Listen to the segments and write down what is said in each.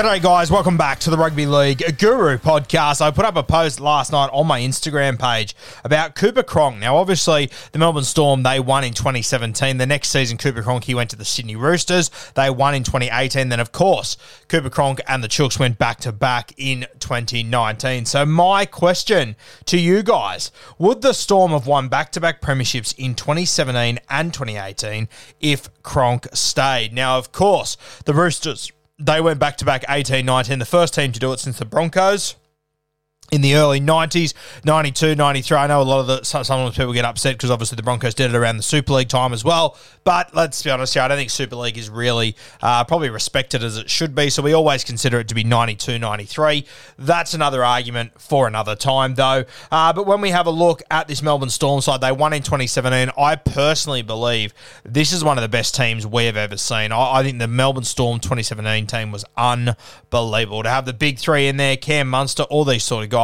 G'day, guys. Welcome back to the Rugby League Guru podcast. I put up a post last night on my Instagram page about Cooper Cronk. Now, obviously, the Melbourne Storm, they won in 2017. The next season, Cooper Cronk, he went to the Sydney Roosters. They won in 2018. Then, of course, Cooper Cronk and the Chooks went back to back in 2019. So, my question to you guys would the Storm have won back to back premierships in 2017 and 2018 if Cronk stayed? Now, of course, the Roosters they went back to back 18 19, the first team to do it since the Broncos. In the early 90s, 92, 93. I know a lot of the, some sometimes people get upset because obviously the Broncos did it around the Super League time as well. But let's be honest here, I don't think Super League is really uh, probably respected as it should be. So we always consider it to be 92, 93. That's another argument for another time, though. Uh, but when we have a look at this Melbourne Storm side, they won in 2017. I personally believe this is one of the best teams we have ever seen. I, I think the Melbourne Storm 2017 team was unbelievable. To have the big three in there, Cam Munster, all these sort of guys,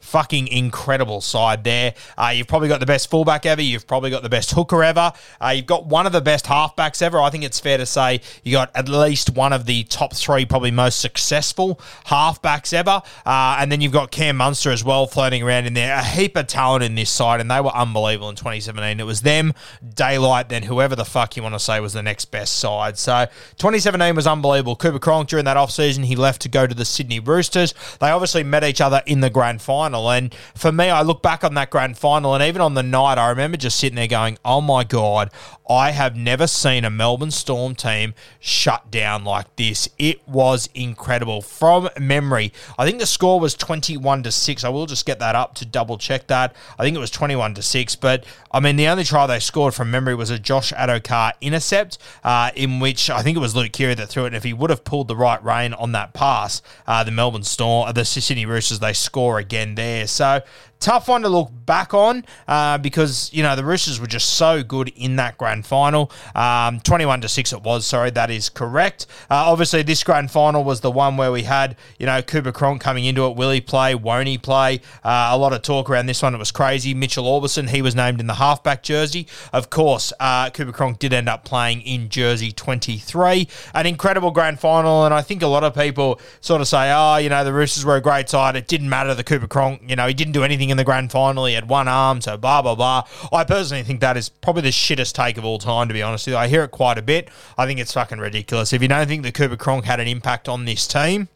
fucking incredible side there. Uh, you've probably got the best fullback ever. You've probably got the best hooker ever. Uh, you've got one of the best halfbacks ever. I think it's fair to say you got at least one of the top three, probably most successful halfbacks ever. Uh, and then you've got Cam Munster as well floating around in there. A heap of talent in this side, and they were unbelievable in 2017. It was them, Daylight, then whoever the fuck you want to say was the next best side. So 2017 was unbelievable. Cooper Cronk during that offseason, he left to go to the Sydney Roosters. They obviously met each other in the grand final. And for me, I look back on that grand final, and even on the night, I remember just sitting there going, oh my God, I have never seen a Melbourne Storm team shut down like this. It was incredible. From memory, I think the score was 21 to 6. I will just get that up to double check that. I think it was 21 to 6. But I mean, the only try they scored from memory was a Josh Addo-Carr intercept, uh, in which I think it was Luke Keary that threw it. And if he would have pulled the right rein on that pass, uh, the Melbourne Storm, the Sydney Roosters, they again there. So tough one to look back on uh, because you know the Roosters were just so good in that grand final. Um, Twenty-one to six, it was. Sorry, that is correct. Uh, obviously, this grand final was the one where we had you know Cooper Cronk coming into it. Will he play? Won't he play? Uh, a lot of talk around this one. It was crazy. Mitchell Aubusson, he was named in the halfback jersey. Of course, uh, Cooper Cronk did end up playing in jersey twenty-three. An incredible grand final, and I think a lot of people sort of say, oh, you know, the Roosters were a great side. It didn't matter. The Cooper Cronk, you know, he didn't do anything in the grand final. He had one arm, so blah, blah, blah. I personally think that is probably the shittest take of all time, to be honest with you. I hear it quite a bit. I think it's fucking ridiculous. If you don't think that Cooper Cronk had an impact on this team,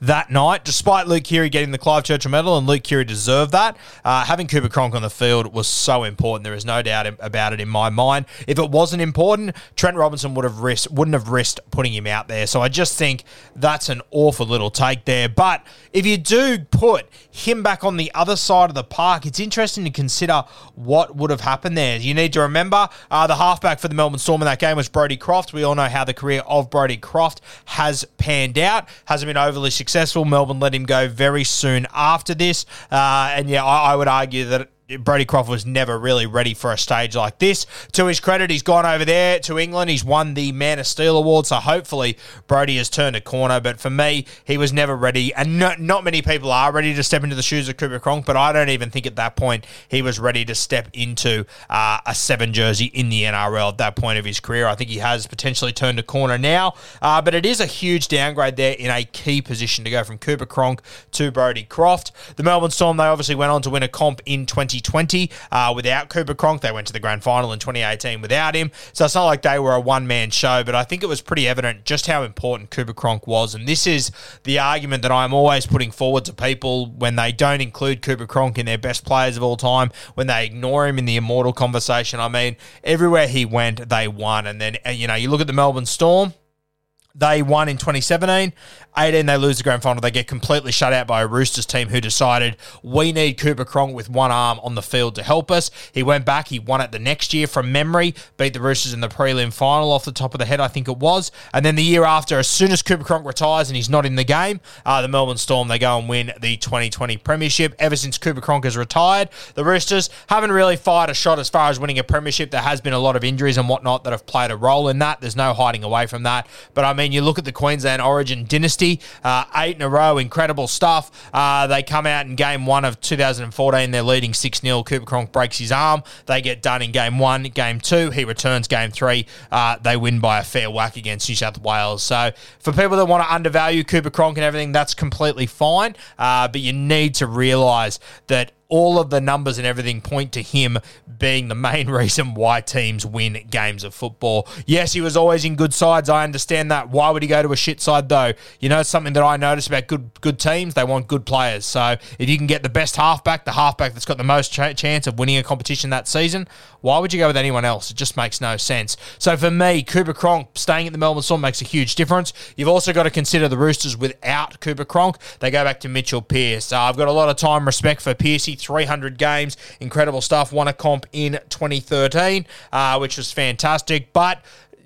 that night, despite Luke Keary getting the Clive Churchill medal, and Luke Keary deserved that. Uh, having Cooper Cronk on the field was so important. There is no doubt about it in my mind. If it wasn't important, Trent Robinson would have risked, wouldn't have risked putting him out there. So I just think that's an awful little take there. But if you do put him back on the other side of the park, it's interesting to consider what would have happened there. You need to remember uh, the halfback for the Melbourne Storm in that game was Brodie Croft. We all know how the career of Brodie Croft has panned out. Hasn't been overly successful. Melbourne let him go very soon after this. Uh, and yeah, I, I would argue that Brodie Croft was never really ready for a stage like this. To his credit, he's gone over there to England. He's won the Man of Steel award, so hopefully Brodie has turned a corner. But for me, he was never ready, and not, not many people are ready to step into the shoes of Cooper Cronk. But I don't even think at that point he was ready to step into uh, a seven jersey in the NRL at that point of his career. I think he has potentially turned a corner now, uh, but it is a huge downgrade there in a key position to go from Cooper Cronk to Brodie Croft. The Melbourne Storm they obviously went on to win a comp in 20. 2020 uh, without Cooper Cronk. They went to the grand final in 2018 without him. So it's not like they were a one man show, but I think it was pretty evident just how important Cooper Cronk was. And this is the argument that I'm always putting forward to people when they don't include Cooper Cronk in their best players of all time, when they ignore him in the immortal conversation. I mean, everywhere he went, they won. And then, uh, you know, you look at the Melbourne Storm. They won in 2017. 18, they lose the grand final. They get completely shut out by a Roosters team who decided we need Cooper Cronk with one arm on the field to help us. He went back. He won it the next year from memory, beat the Roosters in the prelim final off the top of the head, I think it was. And then the year after, as soon as Cooper Cronk retires and he's not in the game, uh, the Melbourne Storm, they go and win the 2020 Premiership. Ever since Cooper Cronk has retired, the Roosters haven't really fired a shot as far as winning a Premiership. There has been a lot of injuries and whatnot that have played a role in that. There's no hiding away from that. But I mean, you look at the Queensland Origin dynasty, uh, eight in a row, incredible stuff. Uh, they come out in game one of 2014, they're leading 6 0. Cooper Cronk breaks his arm. They get done in game one. Game two, he returns game three. Uh, they win by a fair whack against New South Wales. So for people that want to undervalue Cooper Cronk and everything, that's completely fine. Uh, but you need to realise that all of the numbers and everything point to him being the main reason why teams win games of football. Yes, he was always in good sides. I understand that. Why would he go to a shit side though? You know, something that I notice about good good teams, they want good players. So if you can get the best halfback, the halfback that's got the most ch- chance of winning a competition that season, why would you go with anyone else? It just makes no sense. So for me, Cooper Cronk staying at the Melbourne Storm makes a huge difference. You've also got to consider the Roosters without Cooper Cronk. They go back to Mitchell Pearce. Uh, I've got a lot of time respect for Pearcey. 300 games, incredible stuff. Won a comp in 2013, uh, which was fantastic. But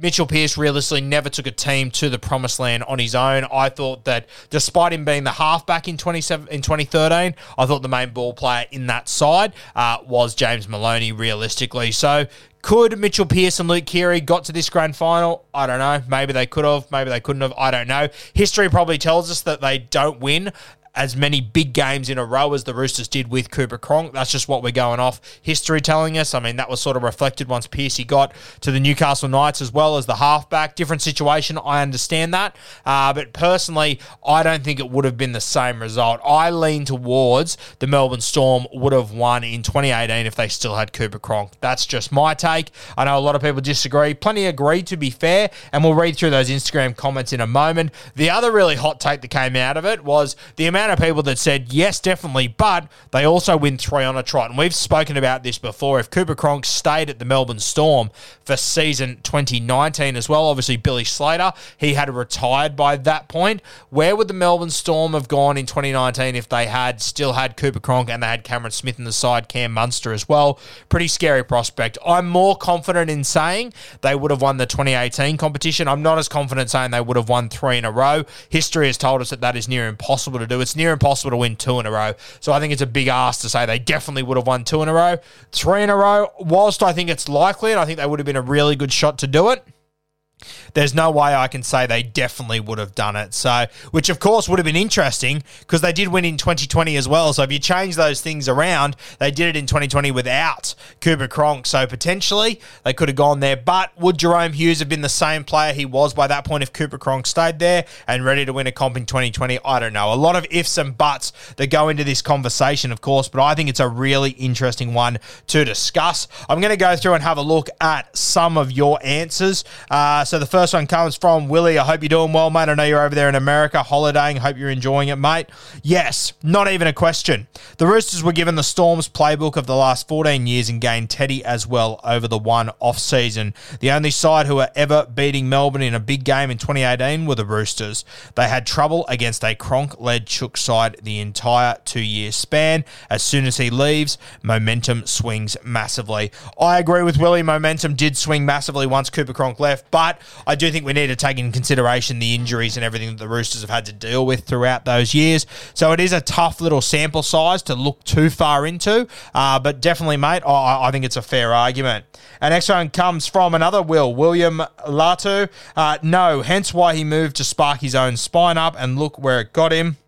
Mitchell Pearce realistically never took a team to the promised land on his own. I thought that despite him being the halfback in 27 in 2013, I thought the main ball player in that side uh, was James Maloney realistically. So could Mitchell Pearce and Luke Keary got to this grand final? I don't know. Maybe they could have. Maybe they couldn't have. I don't know. History probably tells us that they don't win as many big games in a row as the Roosters did with Cooper Cronk. That's just what we're going off. History telling us. I mean, that was sort of reflected once Pearcey got to the Newcastle Knights as well as the halfback. Different situation. I understand that. Uh, but personally, I don't think it would have been the same result. I lean towards the Melbourne Storm would have won in 2018 if they still had Cooper Cronk. That's just my take. I know a lot of people disagree. Plenty agree, to be fair. And we'll read through those Instagram comments in a moment. The other really hot take that came out of it was the amount of people that said, yes, definitely, but they also win three on a trot. And we've spoken about this before. If Cooper Cronk stayed at the Melbourne Storm for season 2019 as well, obviously Billy Slater, he had retired by that point. Where would the Melbourne Storm have gone in 2019 if they had still had Cooper Cronk and they had Cameron Smith in the side, Cam Munster as well? Pretty scary prospect. I'm more confident in saying they would have won the 2018 competition. I'm not as confident saying they would have won three in a row. History has told us that that is near impossible to do. It's near impossible to win two in a row. So I think it's a big ask to say they definitely would have won two in a row. Three in a row, whilst I think it's likely, and I think they would have been a really good shot to do it there's no way I can say they definitely would have done it. So, which of course would have been interesting because they did win in 2020 as well. So, if you change those things around, they did it in 2020 without Cooper Cronk. So, potentially they could have gone there. But would Jahrome Hughes have been the same player he was by that point if Cooper Cronk stayed there and ready to win a comp in 2020? I don't know. A lot of ifs and buts that go into this conversation, of course, but I think it's a really interesting one to discuss. I'm going to go through and have a look at some of your answers. Uh, so, the first first one comes from Willie. I hope you're doing well, mate. I know you're over there in America holidaying. Hope you're enjoying it, mate. Yes, not even a question. The Roosters were given the Storm's playbook of the last 14 years and gained Teddy as well over the one off season. The only side who were ever beating Melbourne in a big game in 2018 were the Roosters. They had trouble against a Cronk led Chook side the entire two year span. As soon as he leaves, momentum swings massively. I agree with Willie. Momentum did swing massively once Cooper Cronk left, but I do think we need to take in consideration the injuries and everything that the Roosters have had to deal with throughout those years. So it is a tough little sample size to look too far into, uh, but definitely, mate, I, I, think it's a fair argument. And next one comes from another Will, William Latu. Uh, no, hence why he moved to spark his own spine up, and look where it got him.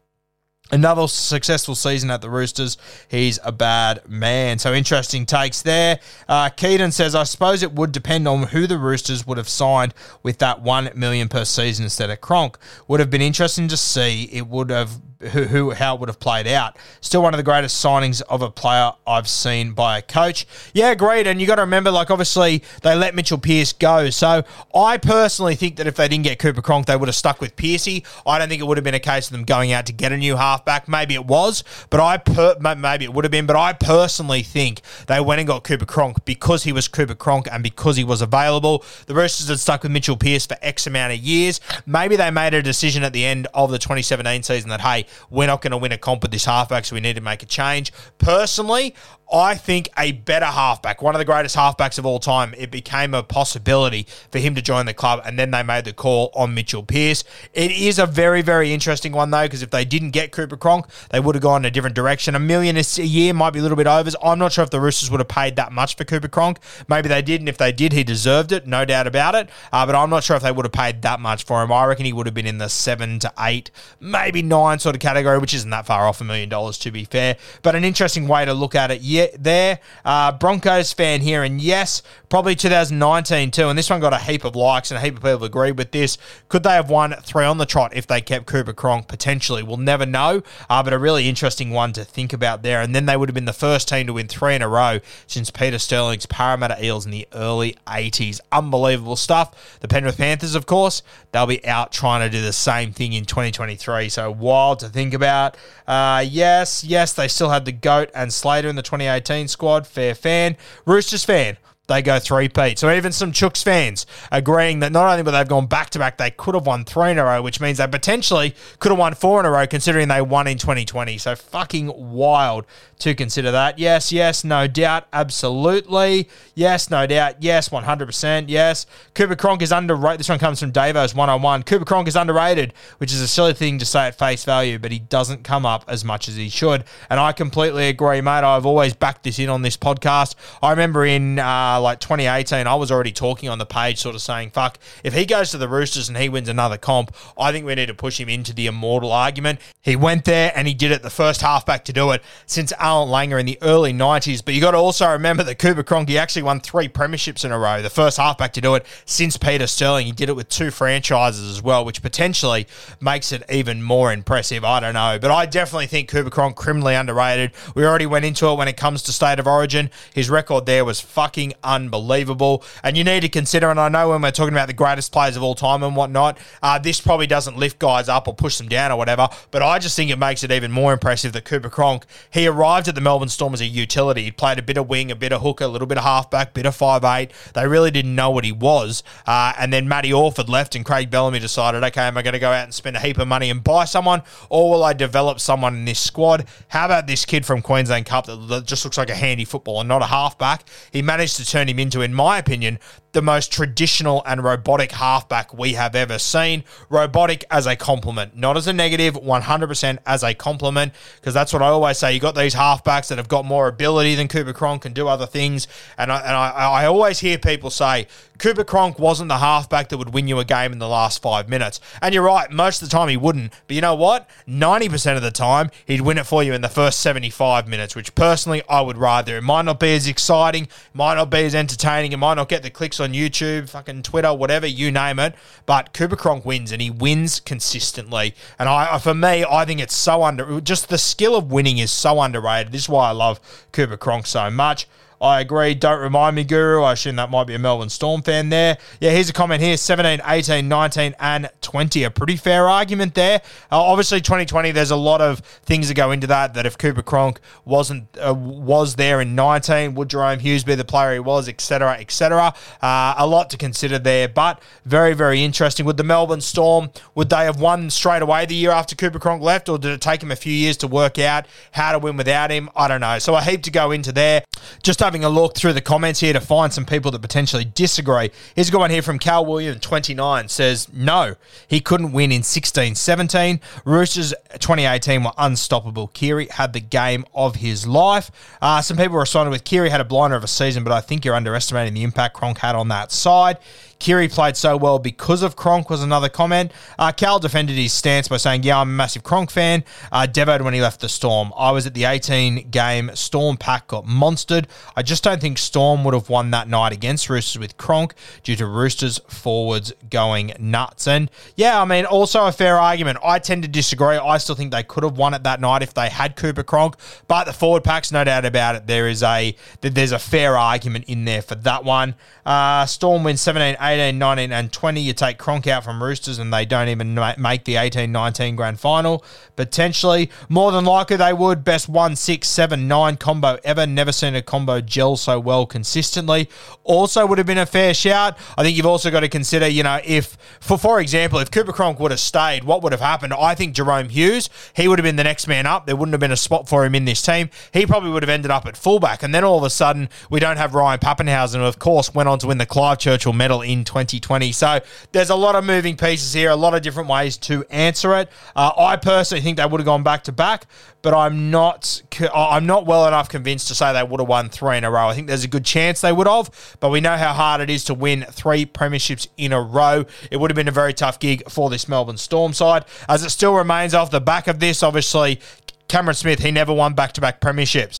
Another successful season at the Roosters. He's a bad man. So interesting takes there. Uh, Keaton says, I suppose it would depend on who the Roosters would have signed with that one million per season instead of Cronk. Would have been interesting to see. It would have who, who how it would have played out. Still one of the greatest signings of a player I've seen by a coach. Yeah, agreed. And you got to remember, like obviously they let Mitchell Pearce go. So I personally think that if they didn't get Cooper Cronk, they would have stuck with Pearcey. I don't think it would have been a case of them going out to get a new halfback. Maybe it was, but I per- maybe it would have been. But I personally think they went and got Cooper Cronk because he was Cooper Cronk and because he was available. The Roosters had stuck with Mitchell Pearce for X amount of years. Maybe they made a decision at the end of the 2017 season that hey, we're not going to win a comp with this halfback, so we need to make a change. Personally, I think a better halfback, one of the greatest halfbacks of all time, it became a possibility for him to join the club, and then they made the call on Mitchell Pearce. It is a very, very interesting one, though, because if they didn't get Cooper Cronk, they would have gone in a different direction. A million a year might be a little bit overs. I'm not sure if the Roosters would have paid that much for Cooper Cronk. Maybe they did, and if they did, he deserved it, no doubt about it. Uh, but I'm not sure if they would have paid that much for him. I reckon he would have been in the seven to eight, maybe nine sort of category, which isn't that far off a million dollars, to be fair. But an interesting way to look at it. Yeah, there. Uh, Broncos fan here, and yes, probably 2019 too. And this one got a heap of likes and a heap of people agreed with this. Could they have won three on the trot if they kept Cooper Cronk? Potentially, we'll never know. Uh, but a really interesting one to think about there. And then they would have been the first team to win three in a row since Peter Sterling's Parramatta Eels in the early 80s. Unbelievable stuff. The Penrith Panthers, of course, they'll be out trying to do the same thing in 2023. So wild to think about. Uh, yes, yes, they still had the GOAT and Slater in the 2018 squad. Fair fan. Roosters fan they go three peat. So even some Chooks fans agreeing that not only were they've gone back to back, they could have won three in a row, which means they potentially could have won four in a row, considering they won in 2020. So fucking wild to consider that. Yes, yes, no doubt, absolutely. Yes, no doubt. Yes, 100%. Yes. Cooper Cronk is underrated. This one comes from Davos 101. Cooper Cronk is underrated, which is a silly thing to say at face value, but he doesn't come up as much as he should. And I completely agree, mate. I've always backed this in on this podcast. I remember in uh, like 2018, I was already talking on the page, sort of saying, fuck, if he goes to the Roosters and he wins another comp, I think we need to push him into the immortal argument. He went there and he did it the first halfback to do it since Allan Langer in the early 90s. But you got to also remember that Cooper Cronk, actually won three premierships in a row, the first halfback to do it since Peter Sterling. He did it with two franchises as well, which potentially makes it even more impressive. I don't know. But I definitely think Cooper Cronk criminally underrated. We already went into it when it comes to state of origin. His record there was fucking unbelievable. And you need to consider, and I know when we're talking about the greatest players of all time and whatnot, uh, this probably doesn't lift guys up or push them down or whatever, but I just think it makes it even more impressive that Cooper Cronk, he arrived at the Melbourne Storm as a utility. He played a bit of wing, a bit of hooker, a little bit of halfback, bit of five eight. They really didn't know what he was. Uh, and then Matty Orford left and Craig Bellamy decided, okay, am I going to go out and spend a heap of money and buy someone or will I develop someone in this squad? How about this kid from Queensland Cup that just looks like a handy footballer, not a halfback? He managed to turn him into, in my opinion, the most traditional and robotic halfback we have ever seen. Robotic as a compliment, not as a negative, 100% as a compliment, because that's what I always say. You got these halfbacks that have got more ability than Cooper Cronk and do other things. And I, and I, I always hear people say, Cooper Cronk wasn't the halfback that would win you a game in the last five minutes. And you're right, most of the time he wouldn't. But you know what? 90% of the time, he'd win it for you in the first 75 minutes, which personally I would rather. It might not be as exciting, might not be as entertaining, it might not get the clicks on YouTube, fucking Twitter, whatever, you name it. But Cooper Cronk wins and he wins consistently. And I, for me, I think it's so under, just the skill of winning is so underrated. This is why I love Cooper Cronk so much. I agree. Don't remind me, Guru. I assume that might be a Melbourne Storm fan there. Yeah, here's a comment here 17, 18, 19, and 20. A pretty fair argument there. Uh, obviously, 2020, there's a lot of things that go into that. That if Cooper Cronk wasn't uh, was there in 19, would Jahrome Hughes be the player he was, etc., etc. Uh, a lot to consider there, but very, very interesting. Would the Melbourne Storm, would they have won straight away the year after Cooper Cronk left, or did it take him a few years to work out how to win without him? I don't know. So a heap to go into there. Just having a look through the comments here to find some people that potentially disagree. Here's a good one here from Cal William, 29, says, no, he couldn't win in 16 17. Roosters 2018 were unstoppable. Keary had the game of his life. Uh, some people responded with Keary had a blinder of a season, but I think you're underestimating the impact Cronk had on that side. Keary played so well because of Cronk was another comment. Uh, Cal defended his stance by saying, "Yeah, I'm a massive Cronk fan." Uh, devoed when he left the Storm. I was at the 18 game. Storm pack got monstered. I just don't think Storm would have won that night against Roosters with Cronk due to Roosters forwards going nuts. And yeah, I mean, also a fair argument. I tend to disagree. I still think they could have won it that night if they had Cooper Cronk, but the forward packs, no doubt about it, there is a there's a fair argument in there for that one. Uh, Storm wins 17, 18, 19, and 20. You take Cronk out from Roosters and they don't even make the 18 19 grand final. Potentially, more than likely, they would. Best 1, 6, 7, 9 combo ever. Never seen a combo gel so well consistently. Also, would have been a fair shout. I think you've also got to consider, you know, if, for, for example, if Cooper Cronk would have stayed, what would have happened? I think Jahrome Hughes, he would have been the next man up. There wouldn't have been a spot for him in this team. He probably would have ended up at fullback. And then all of a sudden, we don't have Ryan Papenhuyzen, who, of course, went on to win the Clive Churchill medal in 2020. So there's a lot of moving pieces here, a lot of different ways to answer it. Uh, I personally think they would have gone back to back, but I'm not I'm not well enough convinced to say they would have won three in a row. I think there's a good chance they would have, but we know how hard it is to win three premierships in a row. It would have been a very tough gig for this Melbourne Storm side, as it still remains off the back of this. Obviously, Cameron Smith, he never won back to back premierships.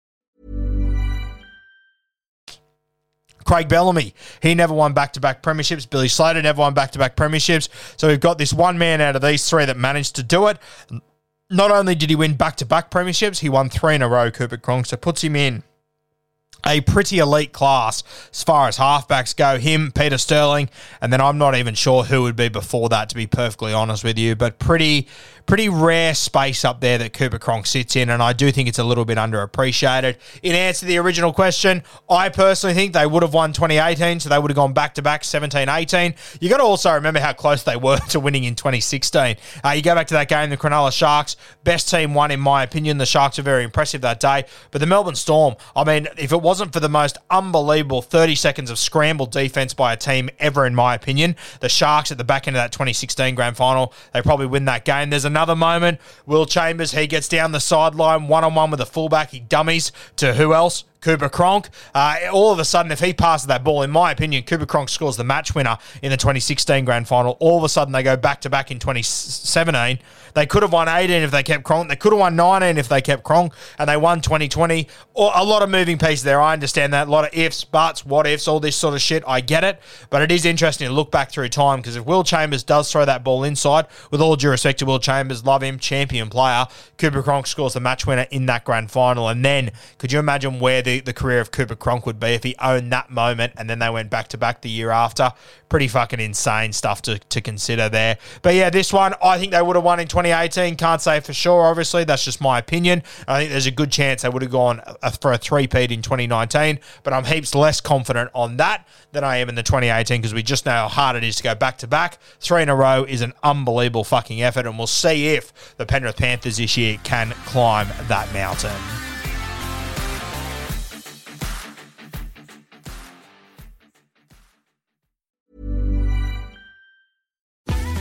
Craig Bellamy, he never won back to back premierships. Billy Slater never won back to back premierships. So we've got this one man out of these three that managed to do it. Not only did he win back to back premierships, he won three in a row, Cooper Cronk. So puts him in a pretty elite class as far as halfbacks go. Him, Peter Sterling, and then I'm not even sure who would be before that, to be perfectly honest with you. But pretty, pretty rare space up there that Cooper Cronk sits in, and I do think it's a little bit underappreciated. In answer to the original question, I personally think they would have won 2018, so they would have gone back to back 17 18. You got to also remember how close they were to winning in 2016. Uh, you go back to that game, the Cronulla Sharks, best team won, in my opinion. The Sharks are very impressive that day, but the Melbourne Storm, I mean, if it wasn't for the most unbelievable 30 seconds of scramble defense by a team ever, in my opinion, the Sharks at the back end of that 2016 grand final, they probably win that game. There's another moment. Will Chambers, he gets down the sideline one on one with a fullback. He dummies to who else? Cooper Cronk. Uh, all of a sudden, if he passes that ball, in my opinion, Cooper Cronk scores the match winner in the 2016 grand final. All of a sudden, they go back to back in 2017. They could have won 18 if they kept Cronk. They could have won 19 if they kept Cronk, and they won 2020. A lot of moving pieces there. I understand that. A lot of ifs, buts, what ifs, all this sort of shit. I get it. But it is interesting to look back through time because if Will Chambers does throw that ball inside, with all due respect to Will Chambers, love him, champion player, Cooper Cronk scores the match winner in that grand final. And then could you imagine where the, the career of Cooper Cronk would be if he owned that moment and then they went back to back the year after? Pretty fucking insane stuff to, to consider there. But yeah, this one, I think they would have won in 2018. Can't say for sure, obviously. That's just my opinion. I think there's a good chance they would have gone uh, for a three-peat in 2019, but I'm heaps less confident on that than I am in the 2018 because we just know how hard it is to go back to back. Three in a row is an unbelievable fucking effort, and we'll see if the Penrith Panthers this year can climb that mountain.